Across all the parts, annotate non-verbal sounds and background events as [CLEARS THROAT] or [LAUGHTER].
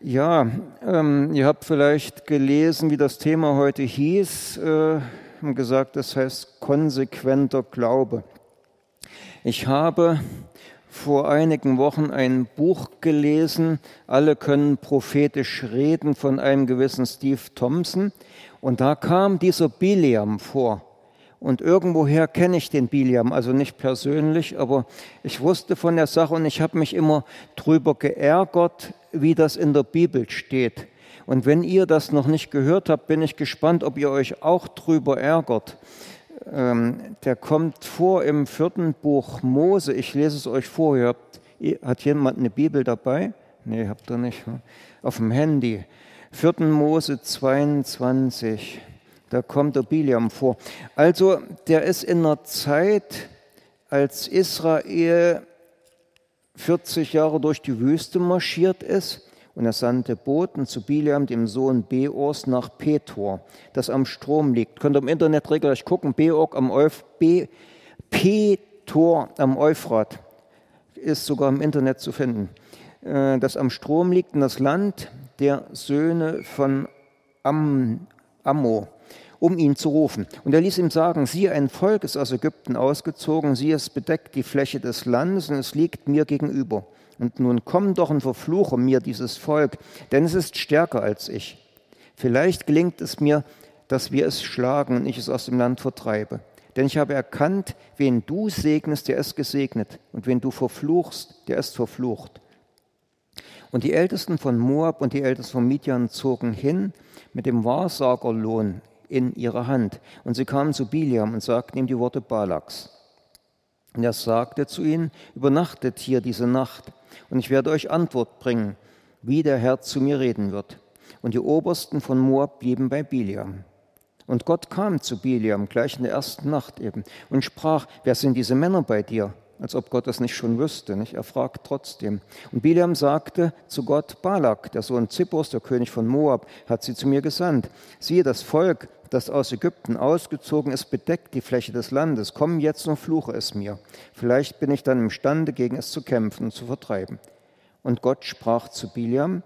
Ja, ähm, ihr habt vielleicht gelesen, wie das Thema heute hieß. Äh, haben gesagt, das heißt konsequenter Glaube. Ich habe vor einigen Wochen ein Buch gelesen, Alle können prophetisch reden, von einem gewissen Steve Thompson. Und da kam dieser Biliam vor. Und irgendwoher kenne ich den Biliam, also nicht persönlich, aber ich wusste von der Sache und ich habe mich immer drüber geärgert, wie das in der Bibel steht. Und wenn ihr das noch nicht gehört habt, bin ich gespannt, ob ihr euch auch drüber ärgert. Ähm, der kommt vor im vierten Buch Mose. Ich lese es euch vor. Ihr habt, hat jemand eine Bibel dabei? Nee, habt ihr nicht. Ne? Auf dem Handy. 4. Mose 22. Da kommt der Biliam vor. Also, der ist in einer Zeit, als Israel 40 Jahre durch die Wüste marschiert ist und er sandte Boten zu Biliam, dem Sohn Beors, nach Petor, das am Strom liegt. Könnt ihr im Internet regelrecht gucken, Beok am Euf, Be, Petor am Euphrat ist sogar im Internet zu finden. Äh, das am Strom liegt in das Land der Söhne von Am, Ammo um ihn zu rufen. Und er ließ ihm sagen, siehe, ein Volk ist aus Ägypten ausgezogen, siehe, es bedeckt die Fläche des Landes und es liegt mir gegenüber. Und nun komm doch und verfluche mir dieses Volk, denn es ist stärker als ich. Vielleicht gelingt es mir, dass wir es schlagen und ich es aus dem Land vertreibe. Denn ich habe erkannt, wen du segnest, der ist gesegnet, und wen du verfluchst, der ist verflucht. Und die Ältesten von Moab und die Ältesten von Midian zogen hin mit dem Wahrsagerlohn in ihrer Hand. Und sie kamen zu Biliam und sagten ihm die Worte Balaks. Und er sagte zu ihnen, übernachtet hier diese Nacht, und ich werde euch Antwort bringen, wie der Herr zu mir reden wird. Und die Obersten von Moab blieben bei Biliam. Und Gott kam zu Biliam gleich in der ersten Nacht eben und sprach, wer sind diese Männer bei dir? Als ob Gott das nicht schon wüsste. Nicht? Er fragt trotzdem. Und Biliam sagte zu Gott, Balak, der Sohn Zippos, der König von Moab, hat sie zu mir gesandt. Siehe, das Volk, das aus Ägypten ausgezogen ist, bedeckt die Fläche des Landes. Komm jetzt und fluche es mir. Vielleicht bin ich dann imstande, gegen es zu kämpfen und zu vertreiben. Und Gott sprach zu Biliam,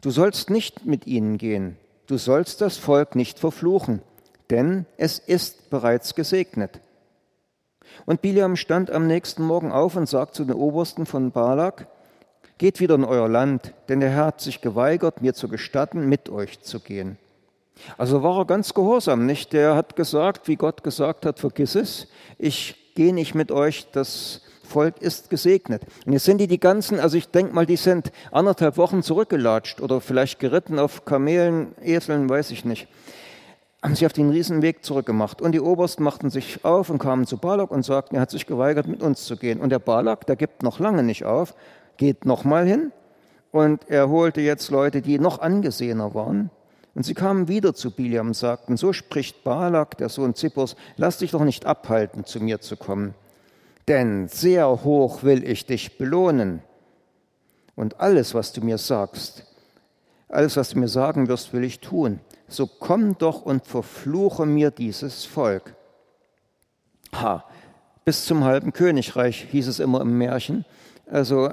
du sollst nicht mit ihnen gehen, du sollst das Volk nicht verfluchen, denn es ist bereits gesegnet. Und Biliam stand am nächsten Morgen auf und sagte zu den Obersten von Balak, Geht wieder in euer Land, denn der Herr hat sich geweigert, mir zu gestatten, mit euch zu gehen. Also war er ganz gehorsam, nicht? Der hat gesagt, wie Gott gesagt hat, vergiss es, ich gehe nicht mit euch, das Volk ist gesegnet. Und jetzt sind die die ganzen, also ich denke mal, die sind anderthalb Wochen zurückgelatscht oder vielleicht geritten auf Kamelen, Eseln, weiß ich nicht. Haben sich auf den Riesenweg zurückgemacht. Und die Obersten machten sich auf und kamen zu Balak und sagten, er hat sich geweigert, mit uns zu gehen. Und der Balak, der gibt noch lange nicht auf, geht nochmal hin und er holte jetzt Leute, die noch angesehener waren und sie kamen wieder zu Biliam und sagten, so spricht Balak, der Sohn Zippors, lass dich doch nicht abhalten, zu mir zu kommen, denn sehr hoch will ich dich belohnen. Und alles, was du mir sagst, alles, was du mir sagen wirst, will ich tun. So komm doch und verfluche mir dieses Volk. Ha, bis zum halben Königreich hieß es immer im Märchen. Also,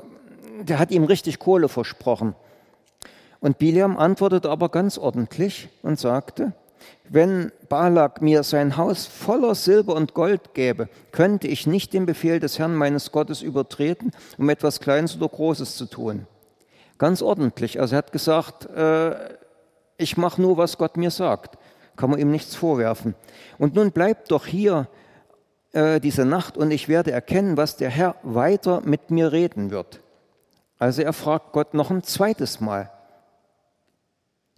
der hat ihm richtig Kohle versprochen. Und Biliam antwortete aber ganz ordentlich und sagte, wenn Balak mir sein Haus voller Silber und Gold gäbe, könnte ich nicht den Befehl des Herrn meines Gottes übertreten, um etwas Kleines oder Großes zu tun. Ganz ordentlich. Also er hat gesagt, äh, ich mache nur, was Gott mir sagt. Kann man ihm nichts vorwerfen. Und nun bleibt doch hier äh, diese Nacht und ich werde erkennen, was der Herr weiter mit mir reden wird. Also er fragt Gott noch ein zweites Mal.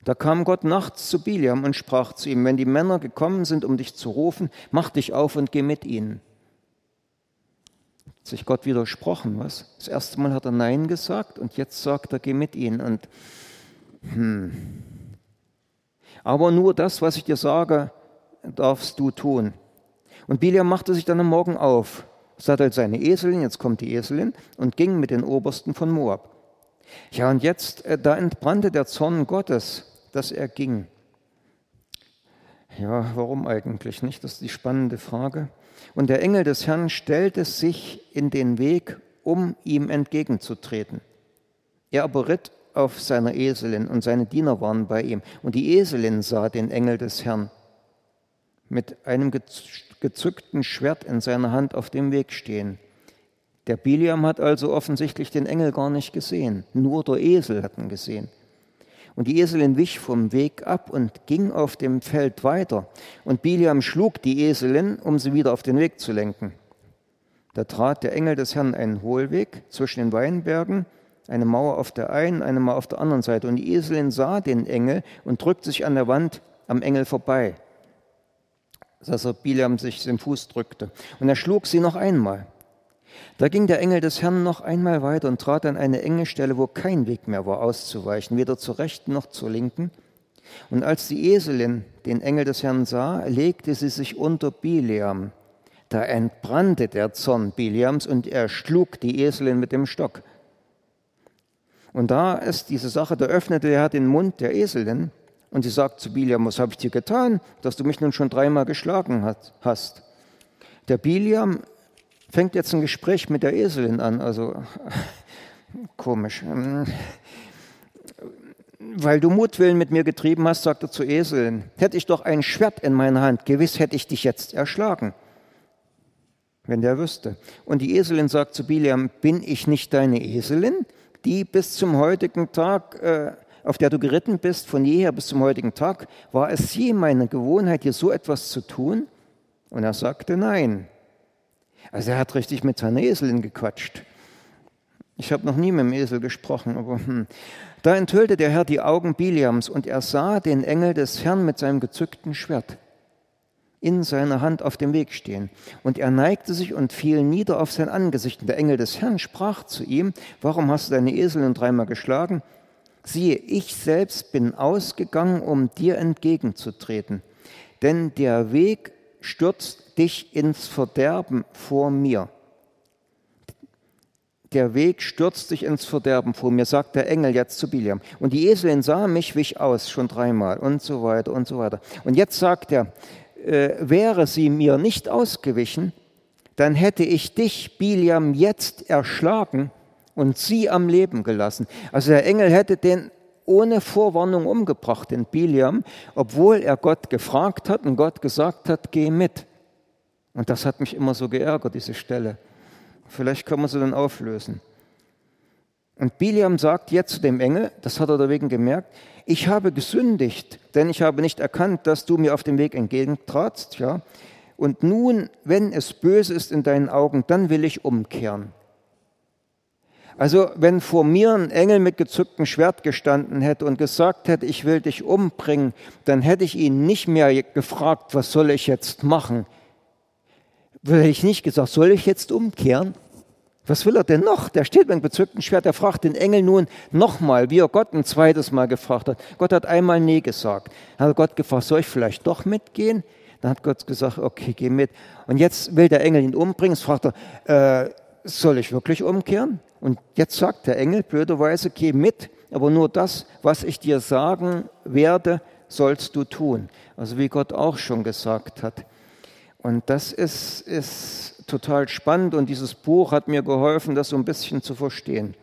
Da kam Gott nachts zu Biliam und sprach zu ihm, wenn die Männer gekommen sind, um dich zu rufen, mach dich auf und geh mit ihnen. Hat sich Gott widersprochen, was? Das erste Mal hat er Nein gesagt und jetzt sagt er, geh mit ihnen. Und hm. Aber nur das, was ich dir sage, darfst du tun. Und Biliam machte sich dann am Morgen auf, sattelt seine Eselin, jetzt kommt die Eselin, und ging mit den Obersten von Moab. Ja, und jetzt, äh, da entbrannte der Zorn Gottes dass er ging. Ja, warum eigentlich nicht? Das ist die spannende Frage. Und der Engel des Herrn stellte sich in den Weg, um ihm entgegenzutreten. Er aber ritt auf seiner Eselin und seine Diener waren bei ihm. Und die Eselin sah den Engel des Herrn mit einem gezückten Schwert in seiner Hand auf dem Weg stehen. Der Biliam hat also offensichtlich den Engel gar nicht gesehen, nur der Esel hat ihn gesehen. Und die Eselin wich vom Weg ab und ging auf dem Feld weiter. Und Biliam schlug die Eselin, um sie wieder auf den Weg zu lenken. Da trat der Engel des Herrn einen Hohlweg zwischen den Weinbergen, eine Mauer auf der einen, eine Mauer auf der anderen Seite. Und die Eselin sah den Engel und drückte sich an der Wand am Engel vorbei, dass er Biliam sich den Fuß drückte. Und er schlug sie noch einmal. Da ging der Engel des Herrn noch einmal weiter und trat an eine enge Stelle, wo kein Weg mehr war, auszuweichen, weder zur rechten noch zur linken. Und als die Eselin den Engel des Herrn sah, legte sie sich unter Bileam. Da entbrannte der Zorn Biliams und er schlug die Eselin mit dem Stock. Und da ist diese Sache, da öffnete er den Mund der Eselin und sie sagt zu Biliam, was habe ich dir getan, dass du mich nun schon dreimal geschlagen hast? Der Biliam fängt jetzt ein Gespräch mit der Eselin an, also komisch. Ähm, weil du Mutwillen mit mir getrieben hast, sagt er zu Eselin, hätte ich doch ein Schwert in meiner Hand, gewiss hätte ich dich jetzt erschlagen, wenn der wüsste. Und die Eselin sagt zu Biliam, bin ich nicht deine Eselin, die bis zum heutigen Tag, äh, auf der du geritten bist, von jeher bis zum heutigen Tag, war es je meine Gewohnheit, dir so etwas zu tun? Und er sagte, nein. Also er hat richtig mit seiner Eselin gequatscht. Ich habe noch nie mit dem Esel gesprochen, aber hm. da enthüllte der Herr die Augen Biliams und er sah den Engel des Herrn mit seinem gezückten Schwert in seiner Hand auf dem Weg stehen. Und er neigte sich und fiel nieder auf sein Angesicht. Und der Engel des Herrn sprach zu ihm, warum hast du deine Eselin dreimal geschlagen? Siehe, ich selbst bin ausgegangen, um dir entgegenzutreten. Denn der Weg stürzt dich ins Verderben vor mir. Der Weg stürzt dich ins Verderben vor mir, sagt der Engel jetzt zu Biliam. Und die Eselin sah mich, wich aus, schon dreimal und so weiter und so weiter. Und jetzt sagt er, äh, wäre sie mir nicht ausgewichen, dann hätte ich dich, Biliam, jetzt erschlagen und sie am Leben gelassen. Also der Engel hätte den ohne Vorwarnung umgebracht, den Biliam, obwohl er Gott gefragt hat und Gott gesagt hat, geh mit. Und das hat mich immer so geärgert, diese Stelle. Vielleicht kann man sie dann auflösen. Und Biliam sagt jetzt zu dem Engel, das hat er deswegen gemerkt, ich habe gesündigt, denn ich habe nicht erkannt, dass du mir auf dem Weg entgegentratst. Ja? Und nun, wenn es böse ist in deinen Augen, dann will ich umkehren. Also wenn vor mir ein Engel mit gezücktem Schwert gestanden hätte und gesagt hätte, ich will dich umbringen, dann hätte ich ihn nicht mehr gefragt, was soll ich jetzt machen? Hätte ich nicht gesagt, soll ich jetzt umkehren? Was will er denn noch? Der steht mit einem gezückten Schwert, der fragt den Engel nun nochmal, wie er Gott ein zweites Mal gefragt hat. Gott hat einmal Nee gesagt. Dann hat Gott gefragt, soll ich vielleicht doch mitgehen? Dann hat Gott gesagt, okay, geh mit. Und jetzt will der Engel ihn umbringen. Jetzt fragt er, äh, soll ich wirklich umkehren? Und jetzt sagt der Engel blöderweise, geh mit, aber nur das, was ich dir sagen werde, sollst du tun. Also wie Gott auch schon gesagt hat. Und das ist, ist total spannend und dieses Buch hat mir geholfen, das so ein bisschen zu verstehen.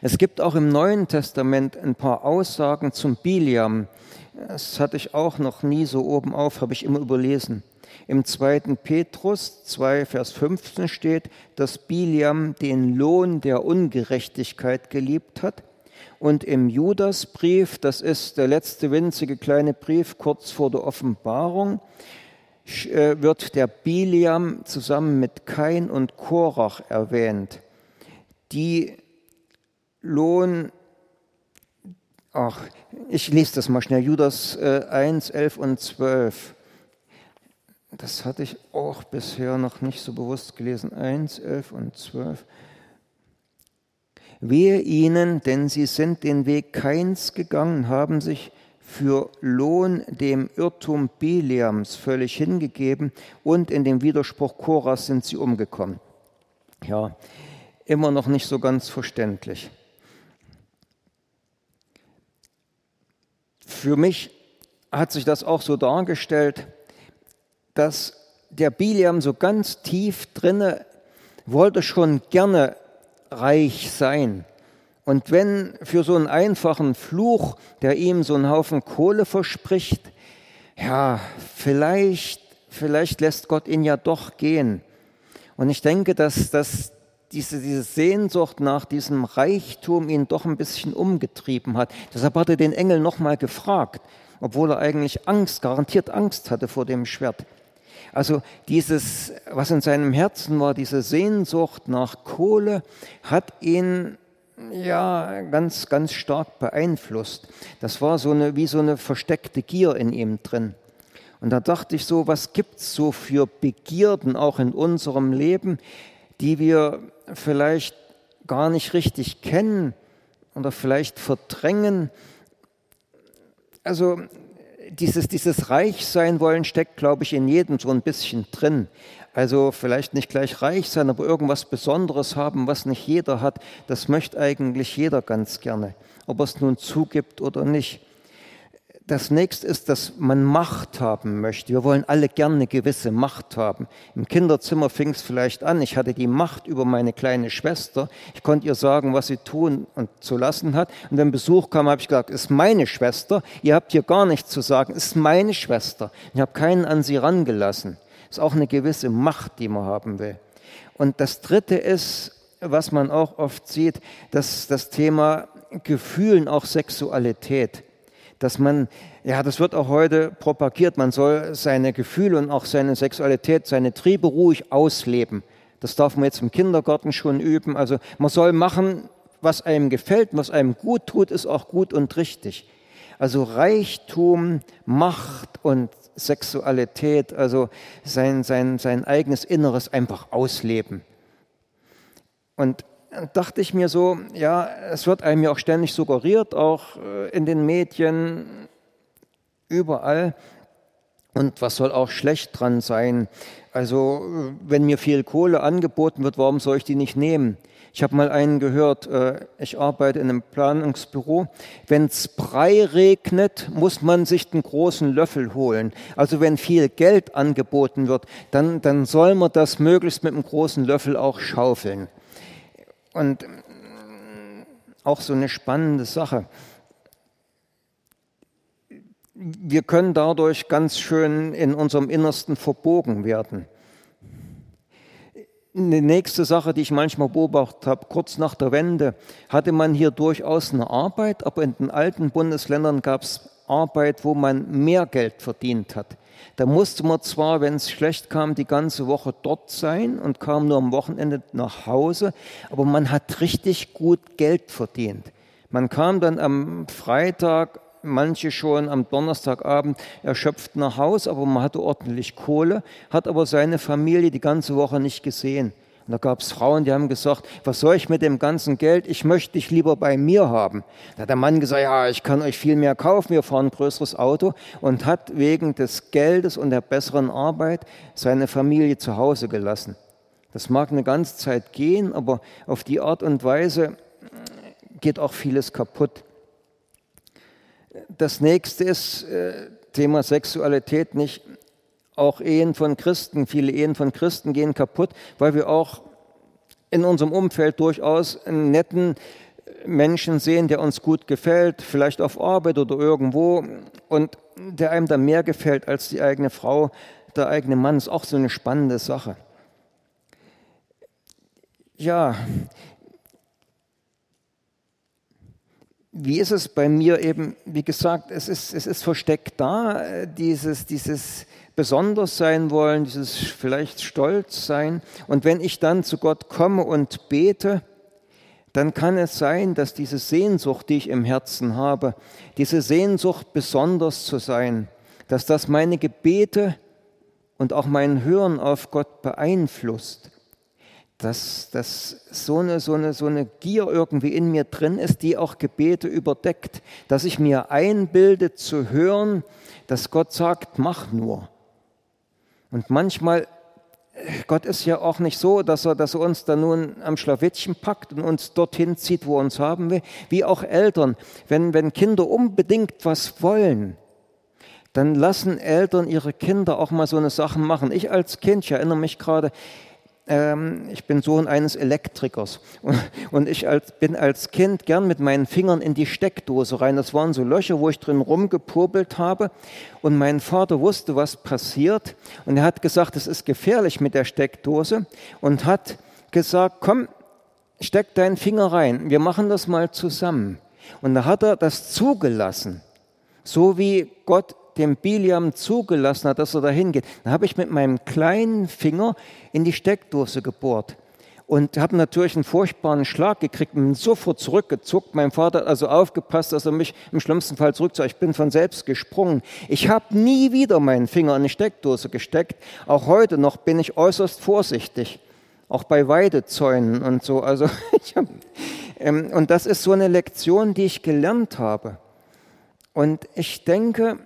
Es gibt auch im Neuen Testament ein paar Aussagen zum Biliam. Das hatte ich auch noch nie so oben auf, habe ich immer überlesen. Im 2. Petrus 2, Vers 15 steht, dass Biliam den Lohn der Ungerechtigkeit geliebt hat. Und im Judasbrief, das ist der letzte winzige kleine Brief kurz vor der Offenbarung, äh, wird der Biliam zusammen mit Kain und Korach erwähnt, die Lohn, ach, ich lese das mal schnell, Judas 1, äh, 11 und 12 das hatte ich auch bisher noch nicht so bewusst gelesen, 1, 11 und 12. Wehe ihnen, denn sie sind den Weg Keins gegangen, haben sich für Lohn dem Irrtum Biliams völlig hingegeben und in dem Widerspruch Koras sind sie umgekommen. Ja, immer noch nicht so ganz verständlich. Für mich hat sich das auch so dargestellt, dass der Biliam so ganz tief drinne wollte schon gerne reich sein Und wenn für so einen einfachen Fluch, der ihm so einen Haufen Kohle verspricht, ja, vielleicht, vielleicht lässt Gott ihn ja doch gehen. Und ich denke, dass, dass diese, diese Sehnsucht nach diesem Reichtum ihn doch ein bisschen umgetrieben hat. Deshalb hat er den Engel nochmal gefragt, obwohl er eigentlich Angst, garantiert Angst hatte vor dem Schwert. Also dieses, was in seinem Herzen war, diese Sehnsucht nach Kohle, hat ihn ja ganz, ganz stark beeinflusst. Das war so eine, wie so eine versteckte Gier in ihm drin. Und da dachte ich so, was gibt es so für Begierden auch in unserem Leben, die wir vielleicht gar nicht richtig kennen oder vielleicht verdrängen. Also dieses, dieses Reich sein wollen steckt, glaube ich, in jedem so ein bisschen drin. Also vielleicht nicht gleich reich sein, aber irgendwas Besonderes haben, was nicht jeder hat, das möchte eigentlich jeder ganz gerne, ob er es nun zugibt oder nicht das nächste ist, dass man Macht haben möchte. Wir wollen alle gerne eine gewisse Macht haben. Im Kinderzimmer fing es vielleicht an. Ich hatte die Macht über meine kleine Schwester. Ich konnte ihr sagen, was sie tun und zu lassen hat. Und wenn Besuch kam, habe ich gesagt, ist meine Schwester. Ihr habt hier gar nichts zu sagen. Ist meine Schwester. Ich habe keinen an sie rangelassen. Ist auch eine gewisse Macht, die man haben will. Und das Dritte ist, was man auch oft sieht, dass das Thema Gefühlen, auch Sexualität dass man, ja, das wird auch heute propagiert, man soll seine Gefühle und auch seine Sexualität, seine Triebe ruhig ausleben. Das darf man jetzt im Kindergarten schon üben. Also man soll machen, was einem gefällt, was einem gut tut, ist auch gut und richtig. Also Reichtum, Macht und Sexualität, also sein, sein, sein eigenes Inneres einfach ausleben. Und dachte ich mir so, ja, es wird einem ja auch ständig suggeriert, auch äh, in den Medien, überall. Und was soll auch schlecht dran sein? Also, äh, wenn mir viel Kohle angeboten wird, warum soll ich die nicht nehmen? Ich habe mal einen gehört, äh, ich arbeite in einem Planungsbüro. Wenn es Brei regnet, muss man sich den großen Löffel holen. Also wenn viel Geld angeboten wird, dann, dann soll man das möglichst mit einem großen Löffel auch schaufeln. Und auch so eine spannende Sache. Wir können dadurch ganz schön in unserem Innersten verbogen werden. Eine nächste Sache, die ich manchmal beobachtet habe, kurz nach der Wende hatte man hier durchaus eine Arbeit, aber in den alten Bundesländern gab es Arbeit, wo man mehr Geld verdient hat. Da musste man zwar, wenn es schlecht kam, die ganze Woche dort sein und kam nur am Wochenende nach Hause, aber man hat richtig gut Geld verdient. Man kam dann am Freitag, manche schon am Donnerstagabend erschöpft nach Hause, aber man hatte ordentlich Kohle, hat aber seine Familie die ganze Woche nicht gesehen. Und da gab es Frauen, die haben gesagt, was soll ich mit dem ganzen Geld? Ich möchte dich lieber bei mir haben. Da hat der Mann gesagt, ja, ich kann euch viel mehr kaufen, wir fahren ein größeres Auto und hat wegen des Geldes und der besseren Arbeit seine Familie zu Hause gelassen. Das mag eine ganze Zeit gehen, aber auf die Art und Weise geht auch vieles kaputt. Das nächste ist äh, Thema Sexualität nicht auch Ehen von Christen, viele Ehen von Christen gehen kaputt, weil wir auch in unserem Umfeld durchaus einen netten Menschen sehen, der uns gut gefällt, vielleicht auf Arbeit oder irgendwo und der einem dann mehr gefällt als die eigene Frau, der eigene Mann, ist auch so eine spannende Sache. Ja, wie ist es bei mir eben, wie gesagt, es ist, es ist versteckt da, dieses, dieses besonders sein wollen, dieses vielleicht Stolz sein. Und wenn ich dann zu Gott komme und bete, dann kann es sein, dass diese Sehnsucht, die ich im Herzen habe, diese Sehnsucht besonders zu sein, dass das meine Gebete und auch mein Hören auf Gott beeinflusst dass, dass so, eine, so, eine, so eine Gier irgendwie in mir drin ist, die auch Gebete überdeckt, dass ich mir einbilde zu hören, dass Gott sagt, mach nur. Und manchmal, Gott ist ja auch nicht so, dass er, dass er uns da nun am Schlawittchen packt und uns dorthin zieht, wo er uns haben will, wie auch Eltern. Wenn, wenn Kinder unbedingt was wollen, dann lassen Eltern ihre Kinder auch mal so eine Sache machen. Ich als Kind, ich erinnere mich gerade, ich bin Sohn eines Elektrikers. Und ich als, bin als Kind gern mit meinen Fingern in die Steckdose rein. Das waren so Löcher, wo ich drin rumgepurbelt habe. Und mein Vater wusste, was passiert. Und er hat gesagt, es ist gefährlich mit der Steckdose. Und hat gesagt, komm, steck deinen Finger rein, wir machen das mal zusammen. Und da hat er das zugelassen, so wie Gott dem Biliam zugelassen hat, dass er dahin geht. Dann habe ich mit meinem kleinen Finger in die Steckdose gebohrt und habe natürlich einen furchtbaren Schlag gekriegt und sofort zurückgezuckt. Mein Vater hat also aufgepasst, dass er mich im schlimmsten Fall zurückzog. Ich bin von selbst gesprungen. Ich habe nie wieder meinen Finger in die Steckdose gesteckt. Auch heute noch bin ich äußerst vorsichtig, auch bei Weidezäunen und so. Also [LAUGHS] hab, ähm, und das ist so eine Lektion, die ich gelernt habe. Und ich denke,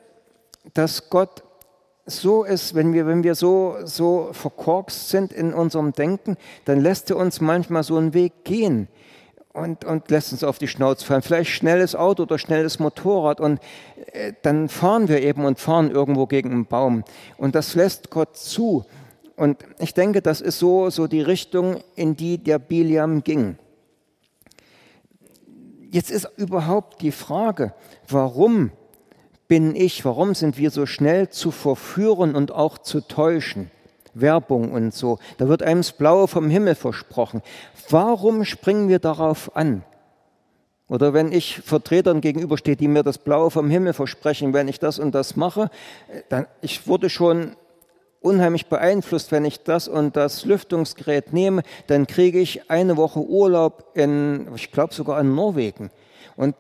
dass Gott so ist, wenn wir, wenn wir so, so verkorkst sind in unserem Denken, dann lässt er uns manchmal so einen Weg gehen und, und lässt uns auf die Schnauze fallen. Vielleicht schnelles Auto oder schnelles Motorrad und äh, dann fahren wir eben und fahren irgendwo gegen einen Baum. Und das lässt Gott zu. Und ich denke, das ist so, so die Richtung, in die der Biliam ging. Jetzt ist überhaupt die Frage, warum bin ich, warum sind wir so schnell zu verführen und auch zu täuschen? Werbung und so. Da wird einem das Blaue vom Himmel versprochen. Warum springen wir darauf an? Oder wenn ich Vertretern gegenüberstehe, die mir das Blaue vom Himmel versprechen, wenn ich das und das mache, dann ich wurde schon unheimlich beeinflusst, wenn ich das und das Lüftungsgerät nehme, dann kriege ich eine Woche Urlaub in, ich glaube sogar in Norwegen. Und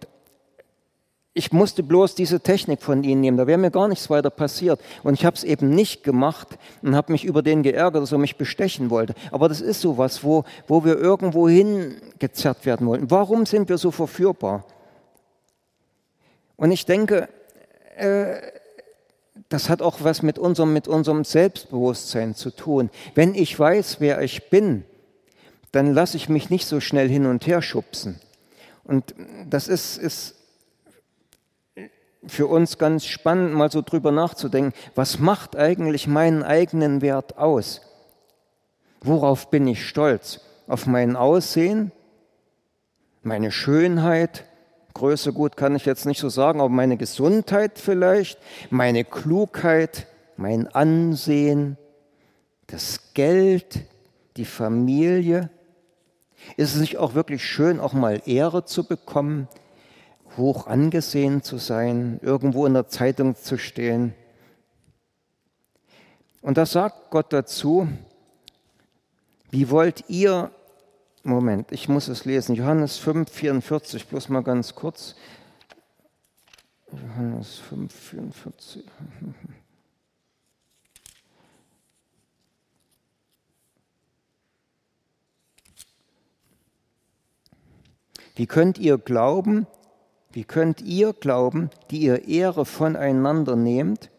ich musste bloß diese Technik von ihnen nehmen, da wäre mir gar nichts weiter passiert. Und ich habe es eben nicht gemacht und habe mich über den geärgert, dass er mich bestechen wollte. Aber das ist sowas, wo, wo wir irgendwo hingezerrt werden wollten. Warum sind wir so verführbar? Und ich denke, äh, das hat auch was mit unserem, mit unserem Selbstbewusstsein zu tun. Wenn ich weiß, wer ich bin, dann lasse ich mich nicht so schnell hin und her schubsen. Und das ist, ist für uns ganz spannend, mal so drüber nachzudenken, was macht eigentlich meinen eigenen Wert aus? Worauf bin ich stolz? Auf mein Aussehen? Meine Schönheit? Größe gut kann ich jetzt nicht so sagen, aber meine Gesundheit vielleicht? Meine Klugheit? Mein Ansehen? Das Geld? Die Familie? Ist es nicht auch wirklich schön, auch mal Ehre zu bekommen? Hoch angesehen zu sein, irgendwo in der Zeitung zu stehen. Und da sagt Gott dazu, wie wollt ihr, Moment, ich muss es lesen, Johannes 5, 44, bloß mal ganz kurz. Johannes 5, 44. Wie könnt ihr glauben, wie könnt ihr glauben, die ihr Ehre voneinander nehmt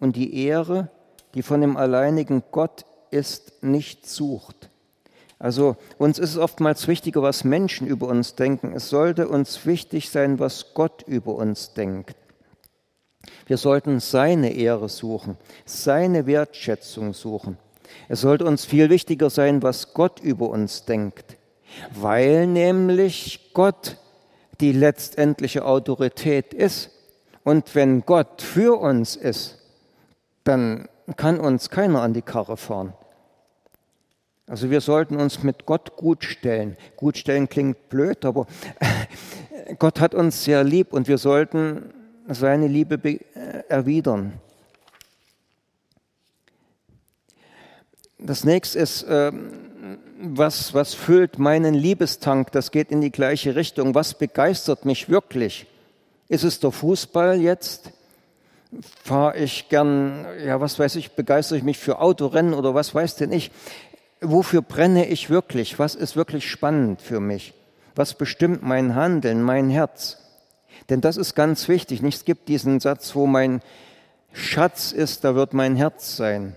und die Ehre, die von dem alleinigen Gott ist, nicht sucht? Also uns ist es oftmals wichtiger, was Menschen über uns denken. Es sollte uns wichtig sein, was Gott über uns denkt. Wir sollten seine Ehre suchen, seine Wertschätzung suchen. Es sollte uns viel wichtiger sein, was Gott über uns denkt, weil nämlich Gott die letztendliche Autorität ist. Und wenn Gott für uns ist, dann kann uns keiner an die Karre fahren. Also wir sollten uns mit Gott gut stellen. Gut stellen klingt blöd, aber [LAUGHS] Gott hat uns sehr lieb und wir sollten seine Liebe äh, erwidern. Das nächste ist, ähm, was, was füllt meinen Liebestank? Das geht in die gleiche Richtung. Was begeistert mich wirklich? Ist es der Fußball jetzt? Fahre ich gern, ja, was weiß ich, begeistere ich mich für Autorennen oder was weiß denn ich? Wofür brenne ich wirklich? Was ist wirklich spannend für mich? Was bestimmt mein Handeln, mein Herz? Denn das ist ganz wichtig. Es gibt diesen Satz, wo mein Schatz ist, da wird mein Herz sein.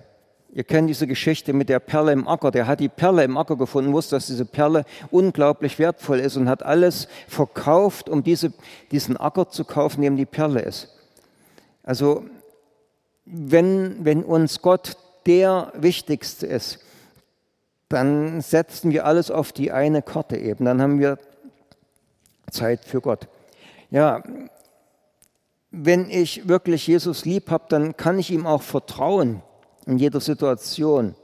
Ihr kennt diese Geschichte mit der Perle im Acker. Der hat die Perle im Acker gefunden, wusste, dass diese Perle unglaublich wertvoll ist und hat alles verkauft, um diese, diesen Acker zu kaufen, dem die Perle ist. Also wenn, wenn uns Gott der Wichtigste ist, dann setzen wir alles auf die eine Karte eben. Dann haben wir Zeit für Gott. Ja, wenn ich wirklich Jesus lieb habe, dann kann ich ihm auch vertrauen in jeder Situation.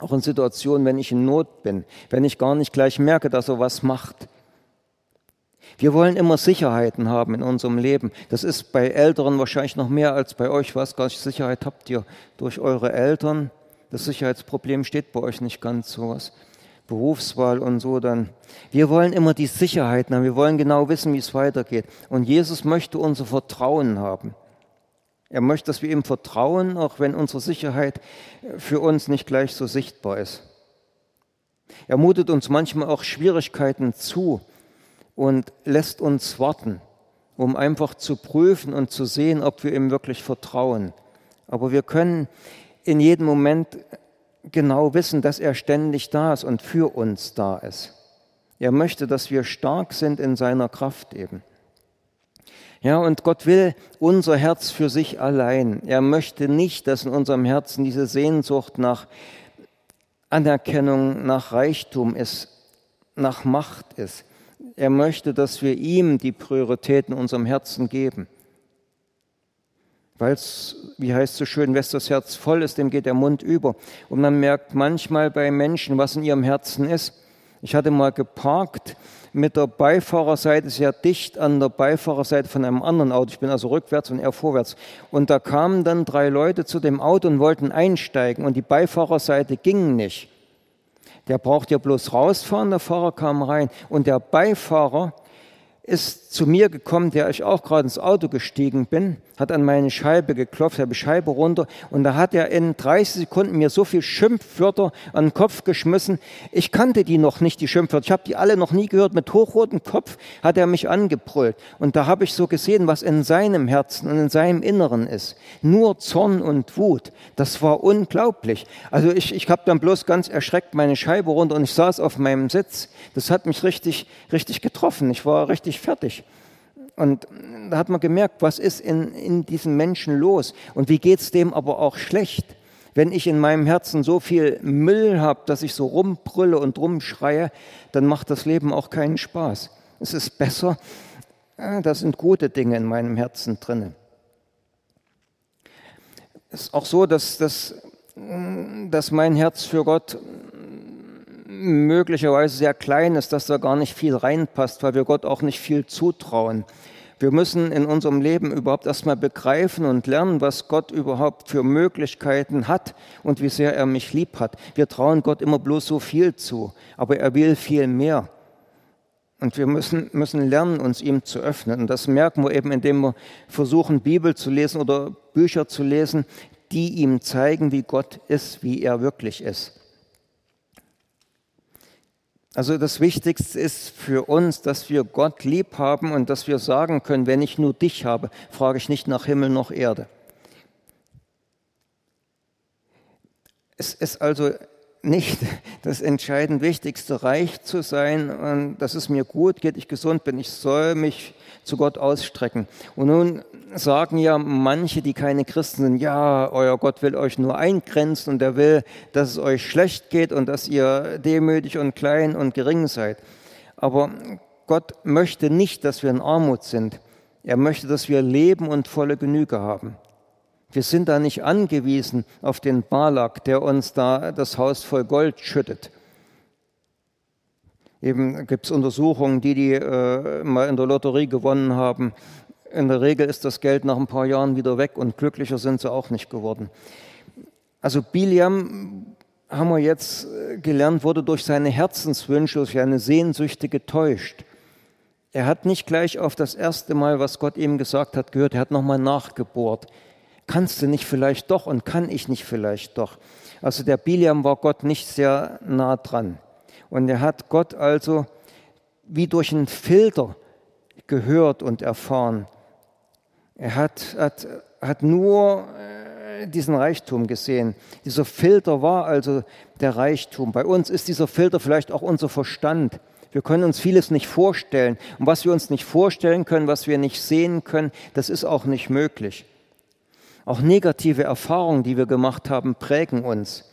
Auch in Situationen, wenn ich in Not bin, wenn ich gar nicht gleich merke, dass er was macht. Wir wollen immer Sicherheiten haben in unserem Leben. Das ist bei Älteren wahrscheinlich noch mehr als bei euch. Was gar nicht Sicherheit habt ihr durch eure Eltern. Das Sicherheitsproblem steht bei euch nicht ganz so was. Berufswahl und so dann. Wir wollen immer die Sicherheiten haben. Wir wollen genau wissen, wie es weitergeht. Und Jesus möchte unser Vertrauen haben. Er möchte, dass wir ihm vertrauen, auch wenn unsere Sicherheit für uns nicht gleich so sichtbar ist. Er mutet uns manchmal auch Schwierigkeiten zu und lässt uns warten, um einfach zu prüfen und zu sehen, ob wir ihm wirklich vertrauen. Aber wir können in jedem Moment genau wissen, dass er ständig da ist und für uns da ist. Er möchte, dass wir stark sind in seiner Kraft eben. Ja, und Gott will unser Herz für sich allein. Er möchte nicht, dass in unserem Herzen diese Sehnsucht nach Anerkennung, nach Reichtum ist, nach Macht ist. Er möchte, dass wir ihm die Prioritäten in unserem Herzen geben. Weil es, wie heißt es so schön, wes das Herz voll ist, dem geht der Mund über. Und man merkt manchmal bei Menschen, was in ihrem Herzen ist. Ich hatte mal geparkt mit der Beifahrerseite sehr dicht an der Beifahrerseite von einem anderen Auto. Ich bin also rückwärts und er vorwärts. Und da kamen dann drei Leute zu dem Auto und wollten einsteigen und die Beifahrerseite ging nicht. Der braucht ja bloß rausfahren, der Fahrer kam rein und der Beifahrer ist zu mir gekommen, der ich auch gerade ins Auto gestiegen bin, hat an meine Scheibe geklopft, habe Scheibe runter und da hat er in 30 Sekunden mir so viel Schimpfwörter an den Kopf geschmissen. Ich kannte die noch nicht, die Schimpfwörter. Ich habe die alle noch nie gehört. Mit hochrotem Kopf hat er mich angebrüllt und da habe ich so gesehen, was in seinem Herzen und in seinem Inneren ist. Nur Zorn und Wut. Das war unglaublich. Also ich, ich habe dann bloß ganz erschreckt meine Scheibe runter und ich saß auf meinem Sitz. Das hat mich richtig, richtig getroffen. Ich war richtig fertig. Und da hat man gemerkt, was ist in, in diesem Menschen los und wie geht es dem aber auch schlecht. Wenn ich in meinem Herzen so viel Müll habe, dass ich so rumbrülle und rumschreie, dann macht das Leben auch keinen Spaß. Es ist besser, äh, da sind gute Dinge in meinem Herzen drin. Es ist auch so, dass, dass, dass mein Herz für Gott möglicherweise sehr klein ist, dass da gar nicht viel reinpasst, weil wir Gott auch nicht viel zutrauen. Wir müssen in unserem Leben überhaupt erstmal begreifen und lernen, was Gott überhaupt für Möglichkeiten hat und wie sehr er mich lieb hat. Wir trauen Gott immer bloß so viel zu, aber er will viel mehr. Und wir müssen, müssen lernen, uns ihm zu öffnen. Und das merken wir eben, indem wir versuchen, Bibel zu lesen oder Bücher zu lesen, die ihm zeigen, wie Gott ist, wie er wirklich ist. Also das Wichtigste ist für uns, dass wir Gott lieb haben und dass wir sagen können, wenn ich nur dich habe, frage ich nicht nach Himmel noch Erde. Es ist also nicht das entscheidend Wichtigste, reich zu sein und dass es mir gut geht, ich gesund bin. Ich soll mich zu Gott ausstrecken. Und nun sagen ja manche, die keine Christen sind, ja, euer Gott will euch nur eingrenzen und er will, dass es euch schlecht geht und dass ihr demütig und klein und gering seid. Aber Gott möchte nicht, dass wir in Armut sind. Er möchte, dass wir leben und volle Genüge haben. Wir sind da nicht angewiesen auf den Balak, der uns da das Haus voll Gold schüttet. Eben gibt es Untersuchungen, die die äh, mal in der Lotterie gewonnen haben. In der Regel ist das Geld nach ein paar Jahren wieder weg und glücklicher sind sie auch nicht geworden. Also Biliam, haben wir jetzt äh, gelernt, wurde durch seine Herzenswünsche, durch seine Sehnsüchte getäuscht. Er hat nicht gleich auf das erste Mal, was Gott ihm gesagt hat, gehört. Er hat nochmal nachgebohrt. Kannst du nicht vielleicht doch und kann ich nicht vielleicht doch? Also der Biliam war Gott nicht sehr nah dran. Und er hat Gott also wie durch einen Filter gehört und erfahren. Er hat, hat, hat nur äh, diesen Reichtum gesehen. Dieser Filter war also der Reichtum. Bei uns ist dieser Filter vielleicht auch unser Verstand. Wir können uns vieles nicht vorstellen. Und was wir uns nicht vorstellen können, was wir nicht sehen können, das ist auch nicht möglich. Auch negative Erfahrungen, die wir gemacht haben, prägen uns.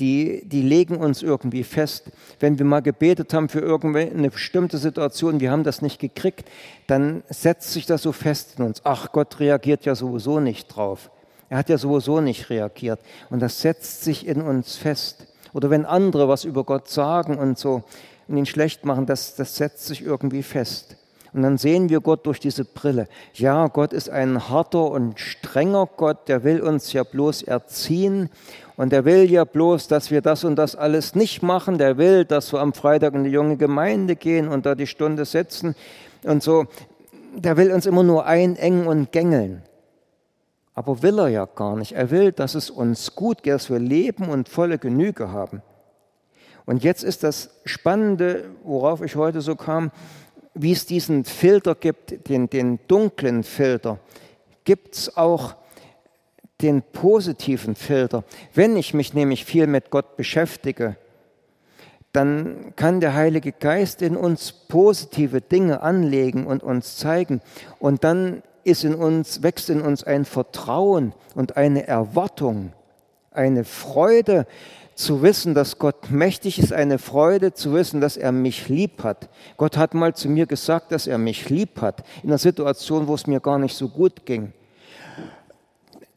die, die legen uns irgendwie fest. Wenn wir mal gebetet haben für irgendeine bestimmte Situation, wir haben das nicht gekriegt, dann setzt sich das so fest in uns. Ach, Gott reagiert ja sowieso nicht drauf. Er hat ja sowieso nicht reagiert. Und das setzt sich in uns fest. Oder wenn andere was über Gott sagen und so und ihn schlecht machen, das, das setzt sich irgendwie fest. Und dann sehen wir Gott durch diese Brille. Ja, Gott ist ein harter und strenger Gott, der will uns ja bloß erziehen und der will ja bloß, dass wir das und das alles nicht machen. Der will, dass wir am Freitag in die junge Gemeinde gehen und da die Stunde setzen und so. Der will uns immer nur einengen und gängeln. Aber will er ja gar nicht. Er will, dass es uns gut geht, dass wir leben und volle Genüge haben. Und jetzt ist das Spannende, worauf ich heute so kam, wie es diesen Filter gibt, den, den dunklen Filter, gibt es auch den positiven Filter. Wenn ich mich nämlich viel mit Gott beschäftige, dann kann der Heilige Geist in uns positive Dinge anlegen und uns zeigen. Und dann ist in uns, wächst in uns ein Vertrauen und eine Erwartung, eine Freude zu wissen, dass Gott mächtig ist, eine Freude zu wissen, dass er mich lieb hat. Gott hat mal zu mir gesagt, dass er mich lieb hat, in einer Situation, wo es mir gar nicht so gut ging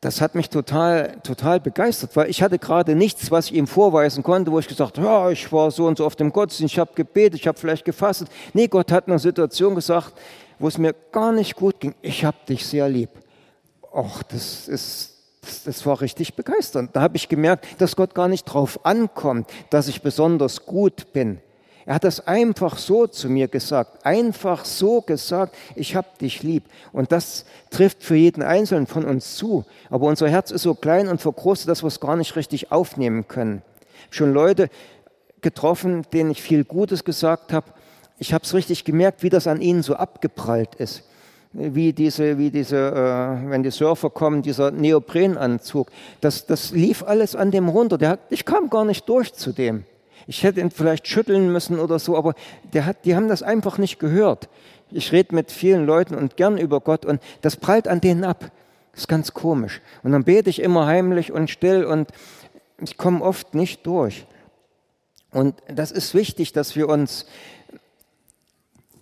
das hat mich total, total begeistert, weil ich hatte gerade nichts, was ich ihm vorweisen konnte, wo ich gesagt habe, ja, ich war so und so auf dem Gottesdienst, ich habe gebetet, ich habe vielleicht gefastet. Nee, Gott hat eine Situation gesagt, wo es mir gar nicht gut ging. Ich habe dich sehr lieb. Och, das ist, das, das war richtig begeisternd. Da habe ich gemerkt, dass Gott gar nicht drauf ankommt, dass ich besonders gut bin. Er hat das einfach so zu mir gesagt, einfach so gesagt, ich habe dich lieb. Und das trifft für jeden Einzelnen von uns zu. Aber unser Herz ist so klein und verkrustet, dass wir es gar nicht richtig aufnehmen können. Schon Leute getroffen, denen ich viel Gutes gesagt habe. Ich habe es richtig gemerkt, wie das an ihnen so abgeprallt ist. Wie diese, wie diese äh, wenn die Surfer kommen, dieser Neoprenanzug. Das, das lief alles an dem runter. Der, ich kam gar nicht durch zu dem. Ich hätte ihn vielleicht schütteln müssen oder so, aber der hat, die haben das einfach nicht gehört. Ich rede mit vielen Leuten und gern über Gott und das prallt an denen ab. Das ist ganz komisch. Und dann bete ich immer heimlich und still und ich komme oft nicht durch. Und das ist wichtig, dass wir uns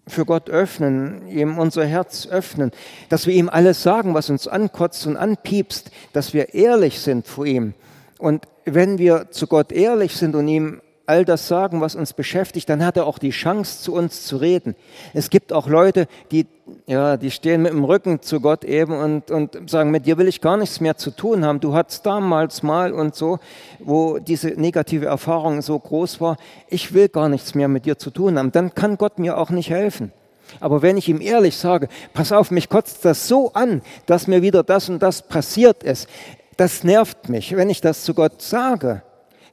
für Gott öffnen, ihm unser Herz öffnen, dass wir ihm alles sagen, was uns ankotzt und anpiepst, dass wir ehrlich sind vor ihm. Und wenn wir zu Gott ehrlich sind und ihm all das sagen, was uns beschäftigt, dann hat er auch die Chance, zu uns zu reden. Es gibt auch Leute, die, ja, die stehen mit dem Rücken zu Gott eben und, und sagen, mit dir will ich gar nichts mehr zu tun haben. Du hattest damals mal und so, wo diese negative Erfahrung so groß war. Ich will gar nichts mehr mit dir zu tun haben. Dann kann Gott mir auch nicht helfen. Aber wenn ich ihm ehrlich sage, pass auf, mich kotzt das so an, dass mir wieder das und das passiert ist, das nervt mich. Wenn ich das zu Gott sage,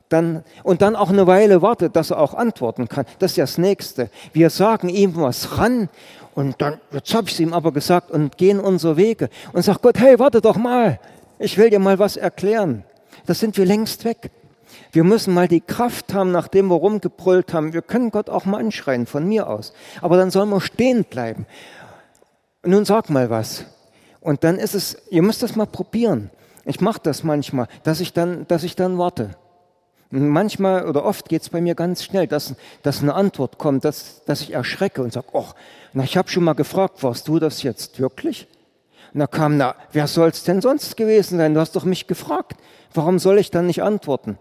dann, und dann auch eine Weile wartet, dass er auch antworten kann. Das ist ja das Nächste. Wir sagen ihm was ran und dann, jetzt habe ich es ihm aber gesagt und gehen unsere Wege und sagt Gott, hey, warte doch mal, ich will dir mal was erklären. Das sind wir längst weg. Wir müssen mal die Kraft haben, nachdem wir rumgebrüllt haben. Wir können Gott auch mal anschreien, von mir aus. Aber dann sollen wir stehen bleiben. Nun sag mal was. Und dann ist es, ihr müsst das mal probieren. Ich mache das manchmal, dass ich dann, dass ich dann warte. Manchmal oder oft geht es bei mir ganz schnell, dass, dass eine Antwort kommt, dass, dass ich erschrecke und sage, oh, na, ich habe schon mal gefragt, warst du das jetzt wirklich? Und da kam, na, wer soll es denn sonst gewesen sein? Du hast doch mich gefragt. Warum soll ich dann nicht antworten?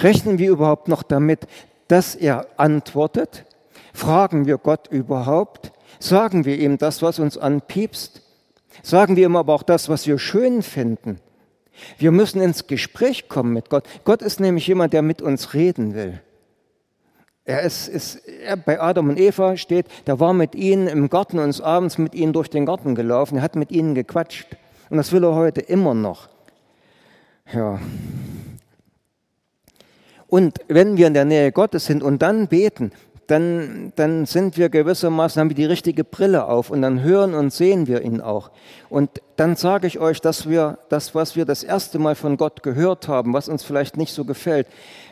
Rechnen wir überhaupt noch damit, dass er antwortet? Fragen wir Gott überhaupt? Sagen wir ihm das, was uns anpiepst? Sagen wir ihm aber auch das, was wir schön finden? Wir müssen ins Gespräch kommen mit Gott. Gott ist nämlich jemand, der mit uns reden will. Er ist, ist er bei Adam und Eva steht, der war mit ihnen im Garten und ist abends mit ihnen durch den Garten gelaufen. Er hat mit ihnen gequatscht. Und das will er heute immer noch. Ja. Und wenn wir in der Nähe Gottes sind und dann beten, dann, dann sind wir gewissermaßen, haben wir die richtige Brille auf und dann hören und sehen wir ihn auch. Und dann sage ich euch, dass wir das, was wir das erste Mal von Gott gehört haben, was uns vielleicht nicht so gefällt,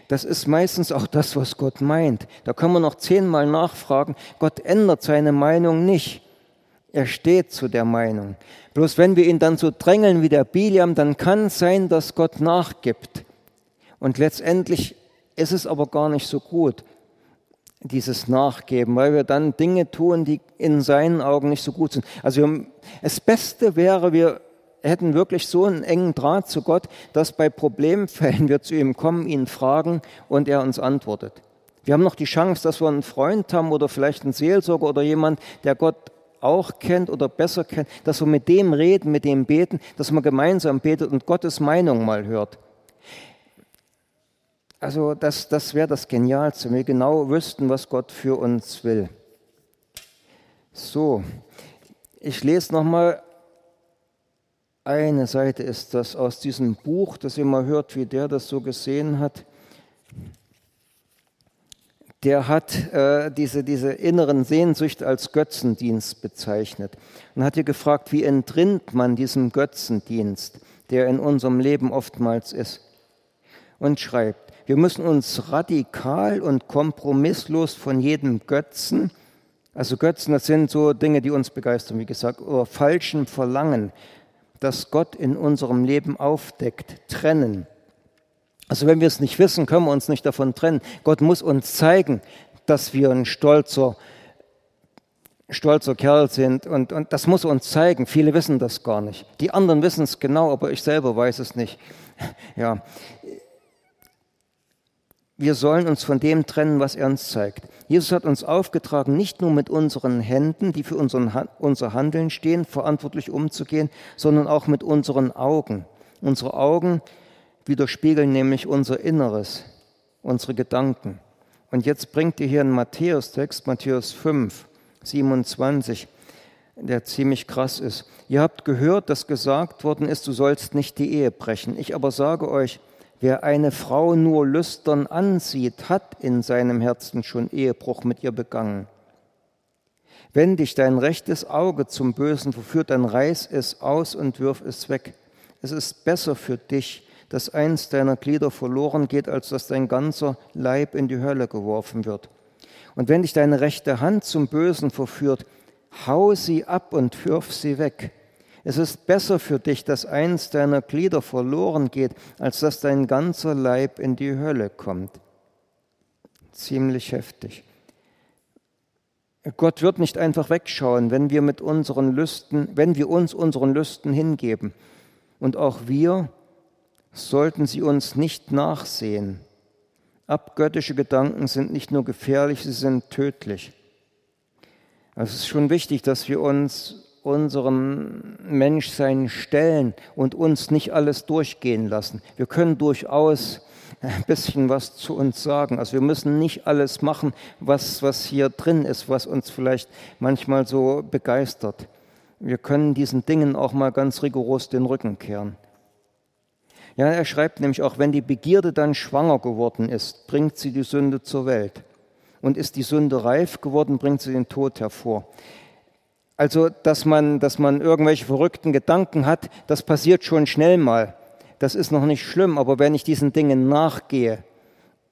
das ist meistens auch das, was Gott meint. Da können wir noch zehnmal nachfragen. Gott ändert seine Meinung nicht. Er steht zu der Meinung. Bloß wenn wir ihn dann so drängeln wie der Biliam, dann kann es sein, dass Gott nachgibt Und letztendlich ist es aber gar nicht so gut, dieses Nachgeben, weil wir dann Dinge tun, die in seinen Augen nicht so gut sind. Also das Beste wäre, wir hätten wirklich so einen engen Draht zu Gott, dass bei Problemfällen wir zu ihm kommen, ihn fragen und er uns antwortet. Wir haben noch die Chance, dass wir einen Freund haben oder vielleicht einen Seelsorger oder jemand, der Gott auch kennt oder besser kennt, dass wir mit dem reden, mit dem beten, dass man gemeinsam betet und Gottes Meinung mal hört. Also das, das wäre das Genialste, wenn wir genau wüssten, was Gott für uns will. So, ich lese nochmal eine Seite ist das aus diesem Buch, das ihr mal hört, wie der das so gesehen hat der hat äh, diese, diese inneren Sehnsüchte als Götzendienst bezeichnet und hat hier gefragt, wie entrinnt man diesem Götzendienst, der in unserem Leben oftmals ist. Und schreibt, wir müssen uns radikal und kompromisslos von jedem Götzen, also Götzen, das sind so Dinge, die uns begeistern, wie gesagt, oder falschen Verlangen, das Gott in unserem Leben aufdeckt, trennen also wenn wir es nicht wissen, können wir uns nicht davon trennen. Gott muss uns zeigen, dass wir ein stolzer, stolzer Kerl sind und, und das muss uns zeigen. Viele wissen das gar nicht. Die anderen wissen es genau, aber ich selber weiß es nicht. [LAUGHS] Ja. Wir sollen uns von dem trennen, was er uns zeigt. Jesus hat uns aufgetragen, nicht nur mit unseren Händen, die für unseren, unser Handeln stehen, verantwortlich umzugehen, sondern auch mit unseren Augen. Unsere Augen widerspiegeln nämlich unser Inneres, unsere Gedanken. Und jetzt bringt ihr hier einen Matthäus-Text, Matthäus 5, 27, der ziemlich krass ist. Ihr habt gehört, dass gesagt worden ist, du sollst nicht die Ehe brechen. Ich aber sage euch, wer eine Frau nur lüstern ansieht, hat in seinem Herzen schon Ehebruch mit ihr begangen. Wenn dich dein rechtes Auge zum Bösen verführt, dann reiß es aus und wirf es weg. Es ist besser für dich, dass eins deiner Glieder verloren geht, als dass dein ganzer Leib in die Hölle geworfen wird. Und wenn dich deine rechte Hand zum Bösen verführt, hau sie ab und wirf sie weg. Es ist besser für dich, dass eins deiner Glieder verloren geht, als dass dein ganzer Leib in die Hölle kommt. Ziemlich heftig. Gott wird nicht einfach wegschauen, wenn wir mit unseren Lüsten, wenn wir uns unseren Lüsten hingeben. Und auch wir sollten sie uns nicht nachsehen. Abgöttische Gedanken sind nicht nur gefährlich, sie sind tödlich. Also es ist schon wichtig, dass wir uns unserem Menschsein stellen und uns nicht alles durchgehen lassen. Wir können durchaus ein bisschen was zu uns sagen. Also wir müssen nicht alles machen, was, was hier drin ist, was uns vielleicht manchmal so begeistert. Wir können diesen Dingen auch mal ganz rigoros den Rücken kehren. Ja, er schreibt nämlich auch, wenn die Begierde dann schwanger geworden ist, bringt sie die Sünde zur Welt. Und ist die Sünde reif geworden, bringt sie den Tod hervor. Also, dass man, dass man irgendwelche verrückten Gedanken hat, das passiert schon schnell mal. Das ist noch nicht schlimm, aber wenn ich diesen Dingen nachgehe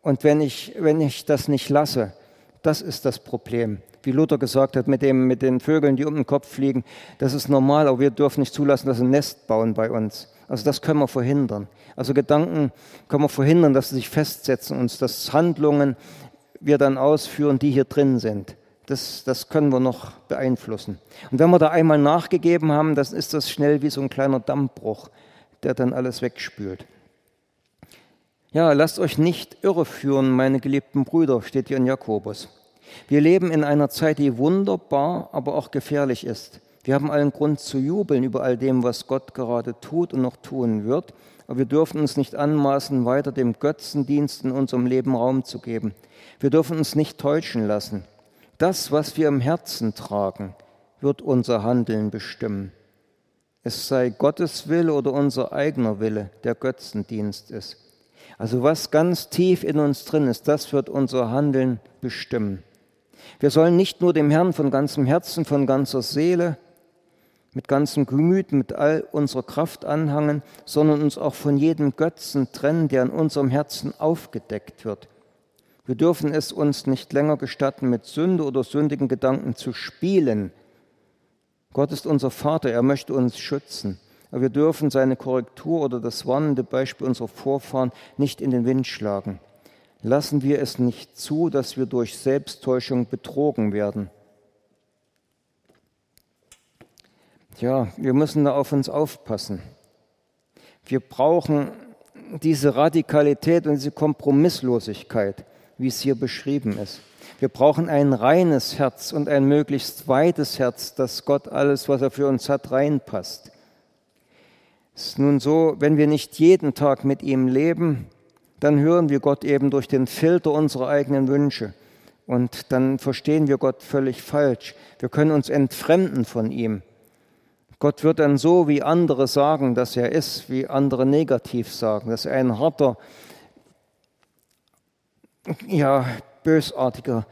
und wenn ich, wenn ich das nicht lasse, das ist das Problem. Wie Luther gesagt hat, mit, dem, mit den Vögeln, die um den Kopf fliegen, das ist normal, aber wir dürfen nicht zulassen, dass sie ein Nest bauen bei uns. Also das können wir verhindern. Also Gedanken können wir verhindern, dass sie sich festsetzen und dass Handlungen wir dann ausführen, die hier drin sind. Das, das können wir noch beeinflussen. Und wenn wir da einmal nachgegeben haben, dann ist das schnell wie so ein kleiner Dammbruch, der dann alles wegspült. Ja, lasst euch nicht irreführen, meine geliebten Brüder, steht hier in Jakobus. Wir leben in einer Zeit, die wunderbar, aber auch gefährlich ist. Wir haben allen Grund zu jubeln über all dem, was Gott gerade tut und noch tun wird. Aber wir dürfen uns nicht anmaßen, weiter dem Götzendienst in unserem Leben Raum zu geben. Wir dürfen uns nicht täuschen lassen. Das, was wir im Herzen tragen, wird unser Handeln bestimmen. Es sei Gottes Wille oder unser eigener Wille, der Götzendienst ist. Also was ganz tief in uns drin ist, das wird unser Handeln bestimmen. Wir sollen nicht nur dem Herrn von ganzem Herzen, von ganzer Seele, mit ganzem Gemüt, mit all unserer Kraft anhangen, sondern uns auch von jedem Götzen trennen, der in unserem Herzen aufgedeckt wird. Wir dürfen es uns nicht länger gestatten, mit Sünde oder sündigen Gedanken zu spielen. Gott ist unser Vater, er möchte uns schützen. Aber wir dürfen seine Korrektur oder das warnende Beispiel unserer Vorfahren nicht in den Wind schlagen. Lassen wir es nicht zu, dass wir durch Selbsttäuschung betrogen werden. Ja, wir müssen da auf uns aufpassen. Wir brauchen diese Radikalität und diese Kompromisslosigkeit, wie es hier beschrieben ist. Wir brauchen ein reines Herz und ein möglichst weites Herz, dass Gott alles, was er für uns hat, reinpasst. Es ist nun so, wenn wir nicht jeden Tag mit ihm leben, dann hören wir Gott eben durch den Filter unserer eigenen Wünsche. Und dann verstehen wir Gott völlig falsch. Wir können uns entfremden von ihm. Gott wird dann so, wie andere sagen, dass er ist, wie andere negativ sagen, dass er ein harter, ja, bösartiger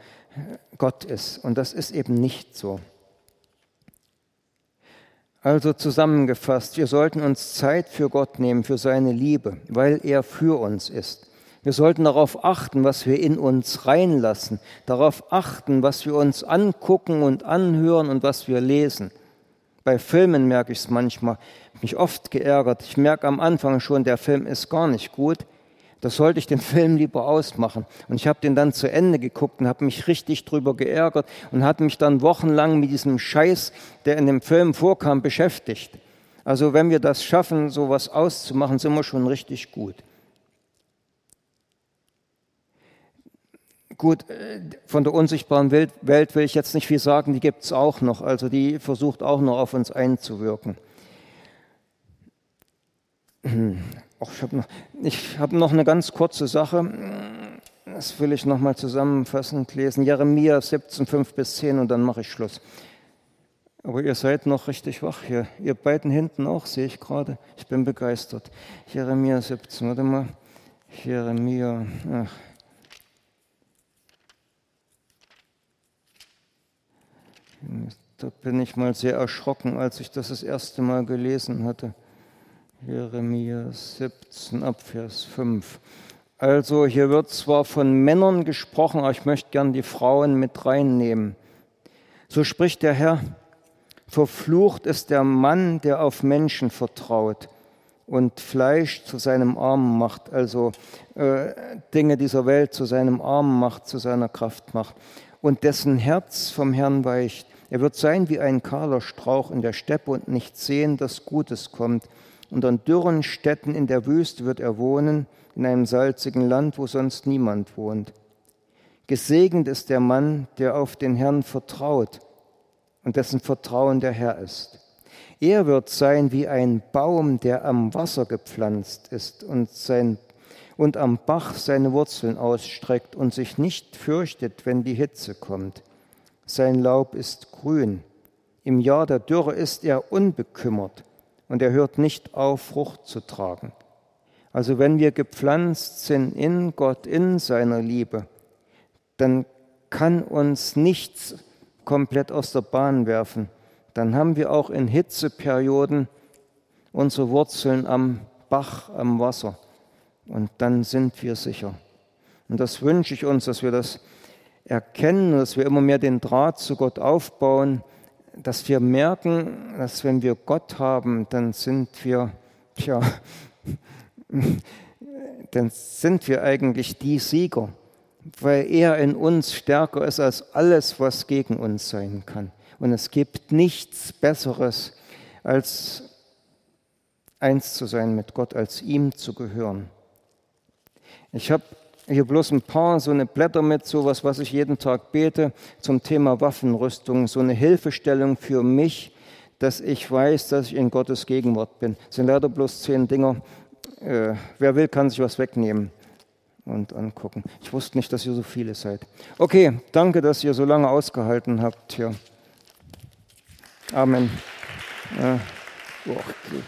Gott ist. Und das ist eben nicht so. Also zusammengefasst, wir sollten uns Zeit für Gott nehmen, für seine Liebe, weil er für uns ist. Wir sollten darauf achten, was wir in uns reinlassen, darauf achten, was wir uns angucken und anhören und was wir lesen. Bei Filmen merke ich es manchmal, mich oft geärgert. Ich merke am Anfang schon, der Film ist gar nicht gut. Da sollte ich den Film lieber ausmachen. Und ich habe den dann zu Ende geguckt und habe mich richtig drüber geärgert und hatte mich dann wochenlang mit diesem Scheiß, der in dem Film vorkam, beschäftigt. Also wenn wir das schaffen, sowas auszumachen, sind wir schon richtig gut. Gut, äh, von der unsichtbaren Welt, Welt will ich jetzt nicht viel sagen, die gibt es auch noch, also die versucht auch noch auf uns einzuwirken. [CLEARS THROAT] ich habe noch, hab noch eine ganz kurze Sache, das will ich nochmal zusammenfassend lesen. Jeremia 17, 5 bis 10 und dann mache ich Schluss. Aber ihr seid noch richtig wach hier. Ihr beiden hinten auch, sehe ich gerade. Ich bin begeistert. Jeremia 17, warte mal. Jeremia, ach. Da bin ich mal sehr erschrocken, als ich das das erste Mal gelesen hatte. Jeremia 17 Abvers 5. Also hier wird zwar von Männern gesprochen, aber ich möchte gern die Frauen mit reinnehmen. So spricht der Herr, verflucht ist der Mann, der auf Menschen vertraut und Fleisch zu seinem Arm macht, also äh, Dinge dieser Welt zu seinem Arm macht, zu seiner Kraft macht und dessen Herz vom Herrn weicht. Er wird sein wie ein kahler Strauch in der Steppe und nicht sehen, dass Gutes kommt. Und an dürren Städten in der Wüste wird er wohnen, in einem salzigen Land, wo sonst niemand wohnt. Gesegnet ist der Mann, der auf den Herrn vertraut und dessen Vertrauen der Herr ist. Er wird sein wie ein Baum, der am Wasser gepflanzt ist und sein und am Bach seine Wurzeln ausstreckt und sich nicht fürchtet, wenn die Hitze kommt. Sein Laub ist grün. Im Jahr der Dürre ist er unbekümmert und er hört nicht auf, Frucht zu tragen. Also wenn wir gepflanzt sind in Gott, in seiner Liebe, dann kann uns nichts komplett aus der Bahn werfen. Dann haben wir auch in Hitzeperioden unsere Wurzeln am Bach, am Wasser und dann sind wir sicher. Und das wünsche ich uns, dass wir das erkennen, dass wir immer mehr den Draht zu Gott aufbauen, dass wir merken, dass wenn wir Gott haben, dann sind wir, tja, [LAUGHS] dann sind wir eigentlich die Sieger, weil er in uns stärker ist als alles, was gegen uns sein kann. Und es gibt nichts Besseres, als eins zu sein mit Gott, als ihm zu gehören. Ich habe hier bloß ein paar so eine Blätter mit, sowas, was ich jeden Tag bete zum Thema Waffenrüstung, so eine Hilfestellung für mich, dass ich weiß, dass ich in Gottes Gegenwart bin. Das sind leider bloß zehn Dinger. Äh, wer will, kann sich was wegnehmen und angucken. Ich wusste nicht, dass ihr so viele seid. Okay, danke, dass ihr so lange ausgehalten habt hier. Amen. Ja. Oh, okay.